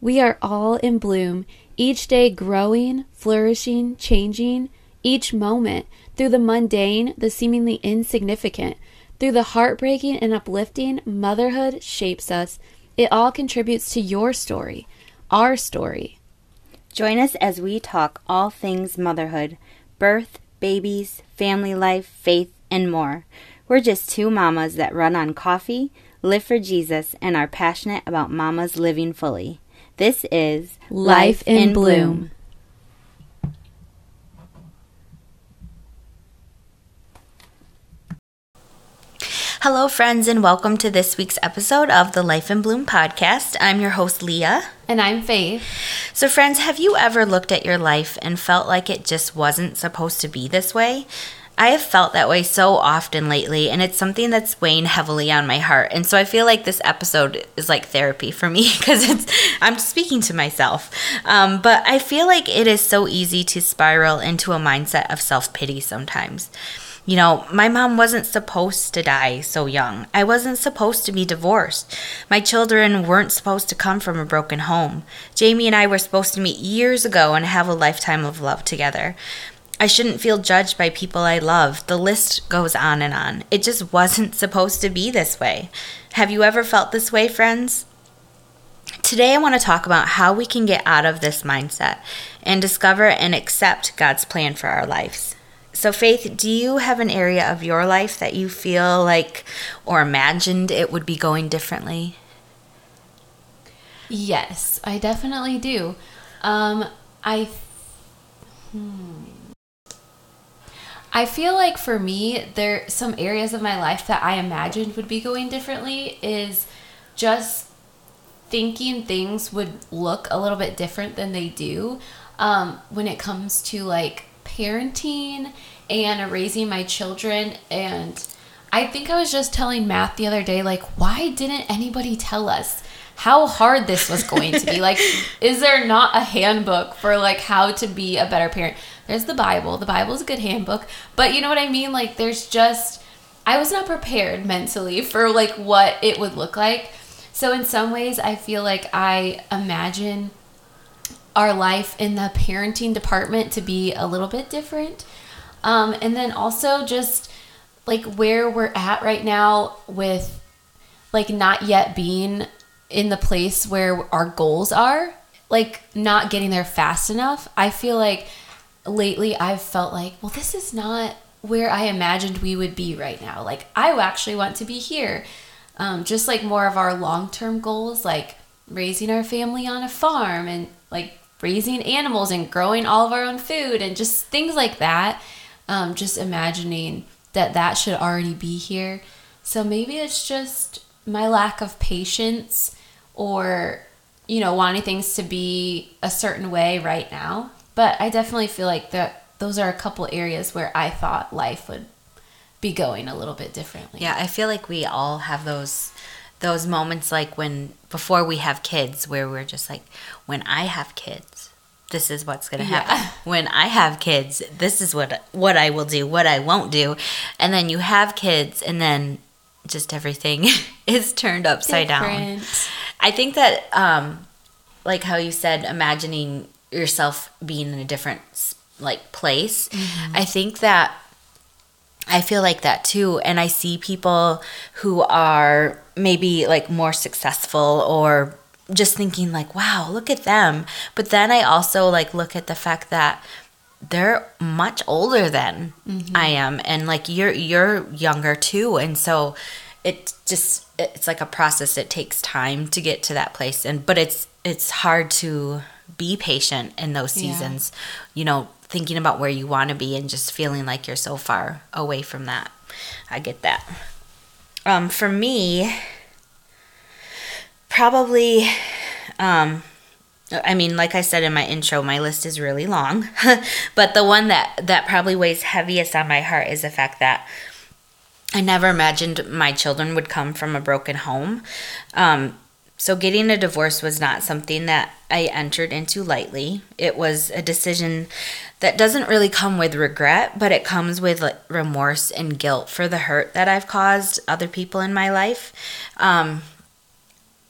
We are all in bloom, each day growing, flourishing, changing, each moment, through the mundane, the seemingly insignificant, through the heartbreaking and uplifting, motherhood shapes us. It all contributes to your story, our story. Join us as we talk all things motherhood, birth, babies, family life, faith, and more. We're just two mamas that run on coffee, live for Jesus, and are passionate about mamas living fully. This is Life in Bloom. Hello, friends, and welcome to this week's episode of the Life in Bloom podcast. I'm your host, Leah. And I'm Faith. So, friends, have you ever looked at your life and felt like it just wasn't supposed to be this way? I have felt that way so often lately, and it's something that's weighing heavily on my heart. And so I feel like this episode is like therapy for me because it's I'm speaking to myself. Um, but I feel like it is so easy to spiral into a mindset of self pity sometimes. You know, my mom wasn't supposed to die so young. I wasn't supposed to be divorced. My children weren't supposed to come from a broken home. Jamie and I were supposed to meet years ago and have a lifetime of love together. I shouldn't feel judged by people I love. The list goes on and on. It just wasn't supposed to be this way. Have you ever felt this way, friends? Today, I want to talk about how we can get out of this mindset and discover and accept God's plan for our lives. So, Faith, do you have an area of your life that you feel like or imagined it would be going differently? Yes, I definitely do. Um, I. Hmm. I feel like for me, there some areas of my life that I imagined would be going differently is just thinking things would look a little bit different than they do um, when it comes to like parenting and raising my children. And I think I was just telling Matt the other day, like, why didn't anybody tell us? How hard this was going to be. like, is there not a handbook for like how to be a better parent? There's the Bible. The Bible is a good handbook, but you know what I mean? Like, there's just I was not prepared mentally for like what it would look like. So in some ways, I feel like I imagine our life in the parenting department to be a little bit different. Um, and then also just like where we're at right now with like not yet being in the place where our goals are, like not getting there fast enough. I feel like lately I've felt like, well, this is not where I imagined we would be right now. Like, I actually want to be here. Um, just like more of our long term goals, like raising our family on a farm and like raising animals and growing all of our own food and just things like that. Um, just imagining that that should already be here. So maybe it's just my lack of patience or, you know, wanting things to be a certain way right now. But I definitely feel like that those are a couple areas where I thought life would be going a little bit differently. Yeah, I feel like we all have those those moments like when before we have kids where we're just like when I have kids this is what's going to happen. Yeah. When I have kids, this is what what I will do, what I won't do. And then you have kids and then just everything is turned upside Different. down. I think that um like how you said imagining yourself being in a different like place. Mm-hmm. I think that I feel like that too and I see people who are maybe like more successful or just thinking like wow, look at them. But then I also like look at the fact that they're much older than mm-hmm. I am and like you're you're younger too and so it just it's like a process it takes time to get to that place and but it's it's hard to be patient in those seasons. Yeah. You know, thinking about where you want to be and just feeling like you're so far away from that. I get that. Um, for me, probably, um, I mean, like I said in my intro, my list is really long, but the one that that probably weighs heaviest on my heart is the fact that I never imagined my children would come from a broken home. Um, so, getting a divorce was not something that I entered into lightly. It was a decision that doesn't really come with regret, but it comes with remorse and guilt for the hurt that I've caused other people in my life. Um,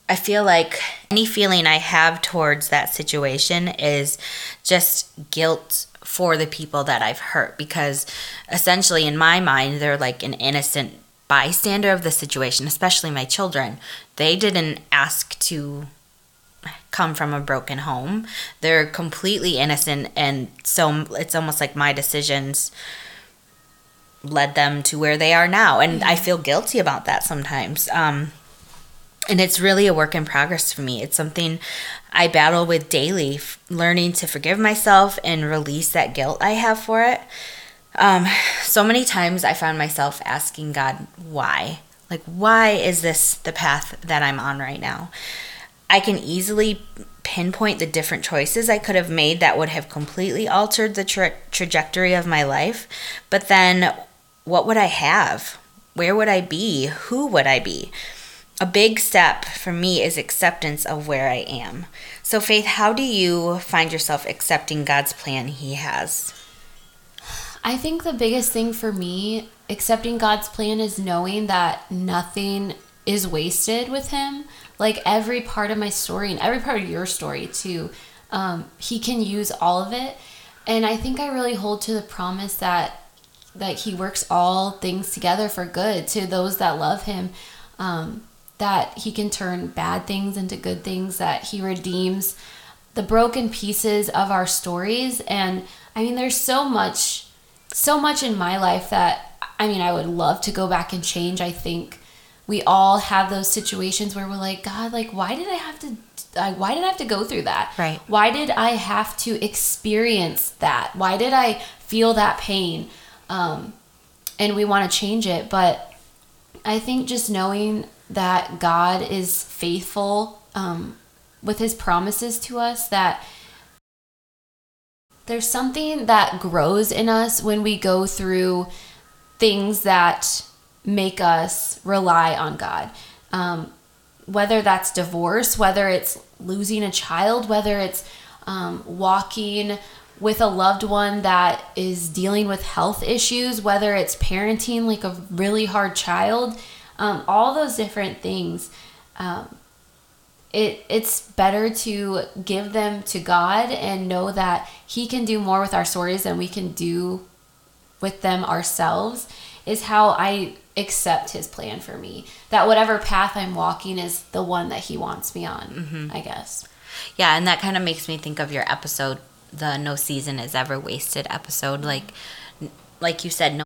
I feel like any feeling I have towards that situation is just guilt for the people that I've hurt because essentially in my mind they're like an innocent bystander of the situation, especially my children. They didn't ask to come from a broken home. They're completely innocent and so it's almost like my decisions led them to where they are now and I feel guilty about that sometimes. Um and it's really a work in progress for me. It's something I battle with daily, f- learning to forgive myself and release that guilt I have for it. Um, so many times I found myself asking God, why? Like, why is this the path that I'm on right now? I can easily pinpoint the different choices I could have made that would have completely altered the tra- trajectory of my life. But then, what would I have? Where would I be? Who would I be? A big step for me is acceptance of where I am. So, Faith, how do you find yourself accepting God's plan He has? I think the biggest thing for me accepting God's plan is knowing that nothing is wasted with Him. Like every part of my story and every part of your story, too, um, He can use all of it. And I think I really hold to the promise that that He works all things together for good to those that love Him. Um, that he can turn bad things into good things, that he redeems the broken pieces of our stories. And I mean, there's so much, so much in my life that I mean, I would love to go back and change. I think we all have those situations where we're like, God, like, why did I have to? Like, why did I have to go through that? Right. Why did I have to experience that? Why did I feel that pain? Um, and we want to change it, but I think just knowing that God is faithful um, with his promises to us, that there's something that grows in us when we go through things that make us rely on God. Um, whether that's divorce, whether it's losing a child, whether it's um, walking with a loved one that is dealing with health issues, whether it's parenting like a really hard child um, all those different things. Um, it it's better to give them to God and know that He can do more with our stories than we can do with them ourselves. Is how I accept His plan for me. That whatever path I'm walking is the one that He wants me on. Mm-hmm. I guess. Yeah, and that kind of makes me think of your episode, the "No Season Is Ever Wasted" episode. Like, like you said, no,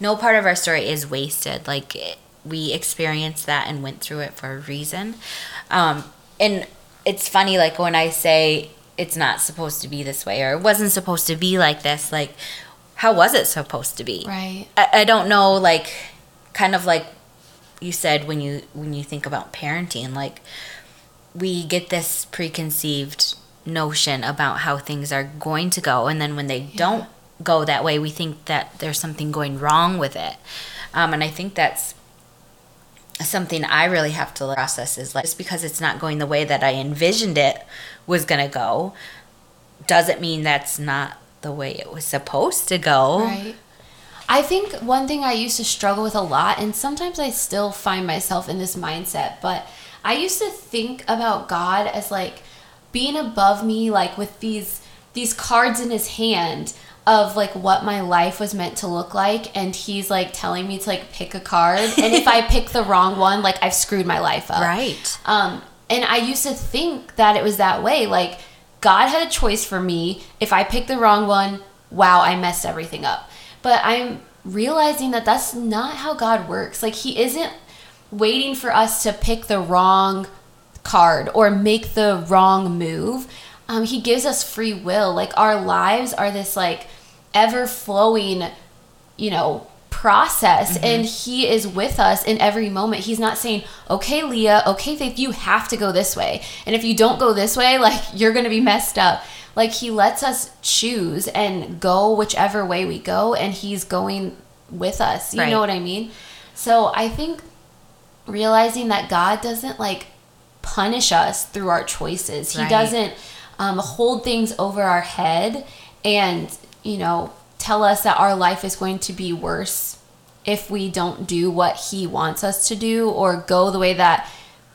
no part of our story is wasted. Like. It, we experienced that and went through it for a reason. Um, and it's funny, like when I say it's not supposed to be this way or it wasn't supposed to be like this, like, how was it supposed to be? Right. I, I don't know, like, kind of like you said when you when you think about parenting, like we get this preconceived notion about how things are going to go, and then when they yeah. don't go that way, we think that there's something going wrong with it. Um, and I think that's something I really have to process is like just because it's not going the way that I envisioned it was going to go doesn't mean that's not the way it was supposed to go. Right. I think one thing I used to struggle with a lot and sometimes I still find myself in this mindset, but I used to think about God as like being above me like with these these cards in his hand of like what my life was meant to look like and he's like telling me to like pick a card and if I pick the wrong one like I've screwed my life up. Right. Um and I used to think that it was that way like God had a choice for me. If I picked the wrong one, wow, I messed everything up. But I'm realizing that that's not how God works. Like he isn't waiting for us to pick the wrong card or make the wrong move um, he gives us free will. Like our lives are this like ever flowing, you know, process mm-hmm. and he is with us in every moment. He's not saying, "Okay, Leah, okay, Faith, you have to go this way." And if you don't go this way, like you're going to be messed up. Like he lets us choose and go whichever way we go and he's going with us. You right. know what I mean? So, I think realizing that God doesn't like punish us through our choices. He right. doesn't um, hold things over our head and, you know, tell us that our life is going to be worse if we don't do what he wants us to do or go the way that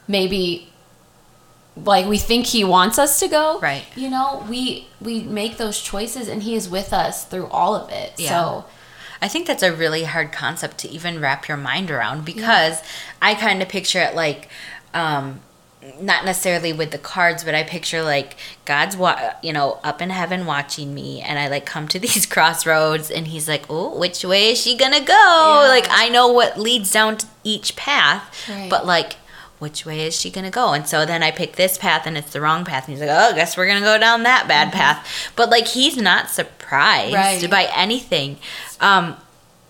maybe like we think he wants us to go. Right. You know, we we make those choices and he is with us through all of it. Yeah. So I think that's a really hard concept to even wrap your mind around because I kind of picture it like, um, not necessarily with the cards, but I picture like God's, wa- you know, up in heaven watching me, and I like come to these crossroads, and He's like, "Oh, which way is she gonna go?" Yeah. Like I know what leads down to each path, Right. but like. Which way is she gonna go? And so then I pick this path and it's the wrong path. And he's like, Oh, I guess we're gonna go down that bad path. But like he's not surprised Right. by anything. Um,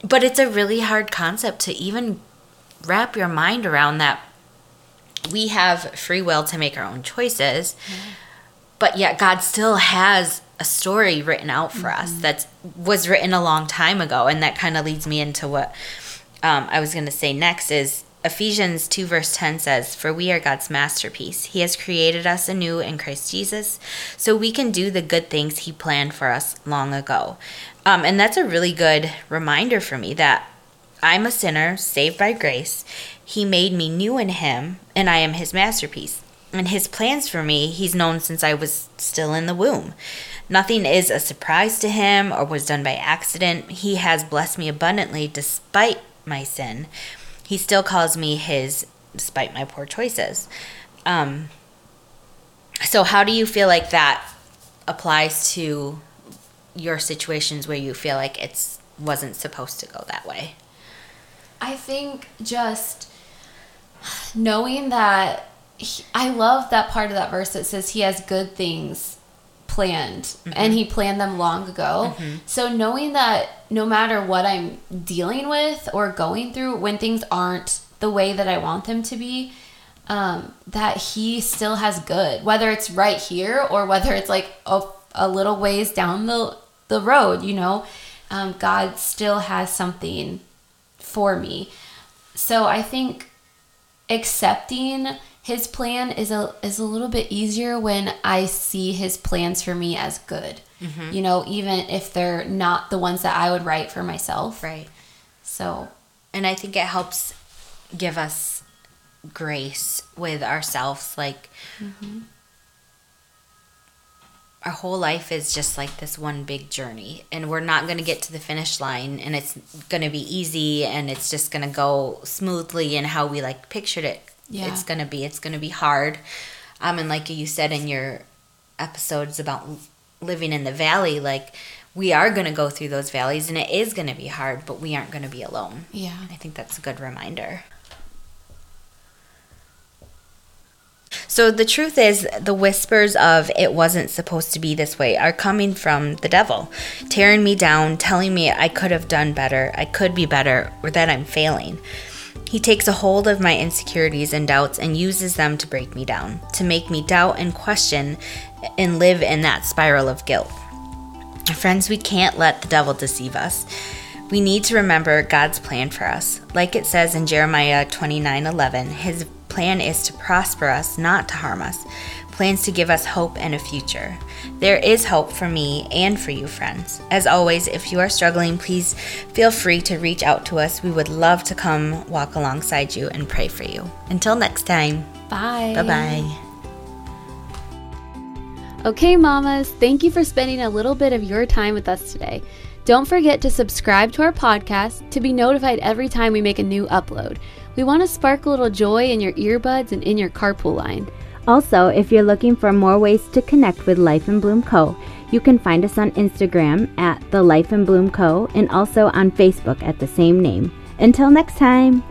but it's a really hard concept to even wrap your mind around that we have free will to make our own choices but yet god still has a story written out for us that was written a long time ago and that kind of leads me into what um, i was going to say next is ephesians 2 verse 10 says for we are god's masterpiece. He has created us anew in christ jesus so we can do the good things he planned for us long ago. Um, and that's a really good reminder for me that I'm a sinner saved by grace. He made me new in Him, and I am His masterpiece. And His plans for me, He's known since I was still in the womb. Nothing is a surprise to Him or was done by accident. He has blessed me abundantly despite my sin. He still calls me His despite my poor choices. Um, so, how do you feel like that applies to your situations where you feel like it's wasn't supposed to go that way? I think just knowing that he, I love that part of that verse that says he has good things planned and he planned them long ago. So knowing that no matter what I'm dealing with or going through when things aren't the way that I want them to be, um, that he still has good, whether it's right here or whether it's like a, a little ways down the, the road, you know, um, God still has something for me. So I think accepting his plan is a is a little bit easier when I see his plans for me as good. Mm-hmm. You know, even if they're not the ones that I would write for myself. Right. So, And I think it helps give us grace with ourselves. Like, mm-hmm. Our whole life is just like this one big journey, and we're not going to get to the finish line, and it's going to be easy, and it's just going to go smoothly and how we like pictured it. Yeah. It's going to be. It's going to be hard. Um, and like you said in your episodes about living in the valley, like we are going to go through those valleys, and it is going to be hard, but we aren't going to be alone. yeah. I think that's a good reminder. So the truth is, the whispers of it wasn't supposed to be this way are coming from the devil, tearing me down, telling me I could have done better, I could be better, or that I'm failing. He takes a hold of my insecurities and doubts and uses them to break me down, to make me doubt and question and live in that spiral of guilt. Friends, we can't let the devil deceive us. We need to remember God's plan for us. Like it says in Jeremiah 29 11, his plan is to prosper us, not to harm us, plans to give us hope and a future. There is hope for me and for you, friends. As always, if you are struggling, please feel free to reach out to us. We would love to come walk alongside you and pray for you. Until next time, Bye. bye bye. Okay, mamas, thank you for spending a little bit of your time with us today. Don't forget to subscribe to our podcast to be notified every time we make a new upload. We want to spark a little joy in your earbuds and in your carpool line. Also, if you're looking for more ways to connect with Life in Bloom Co., you can find us on Instagram at the Life in Bloom Co. and also on Facebook at the same name. Until next time.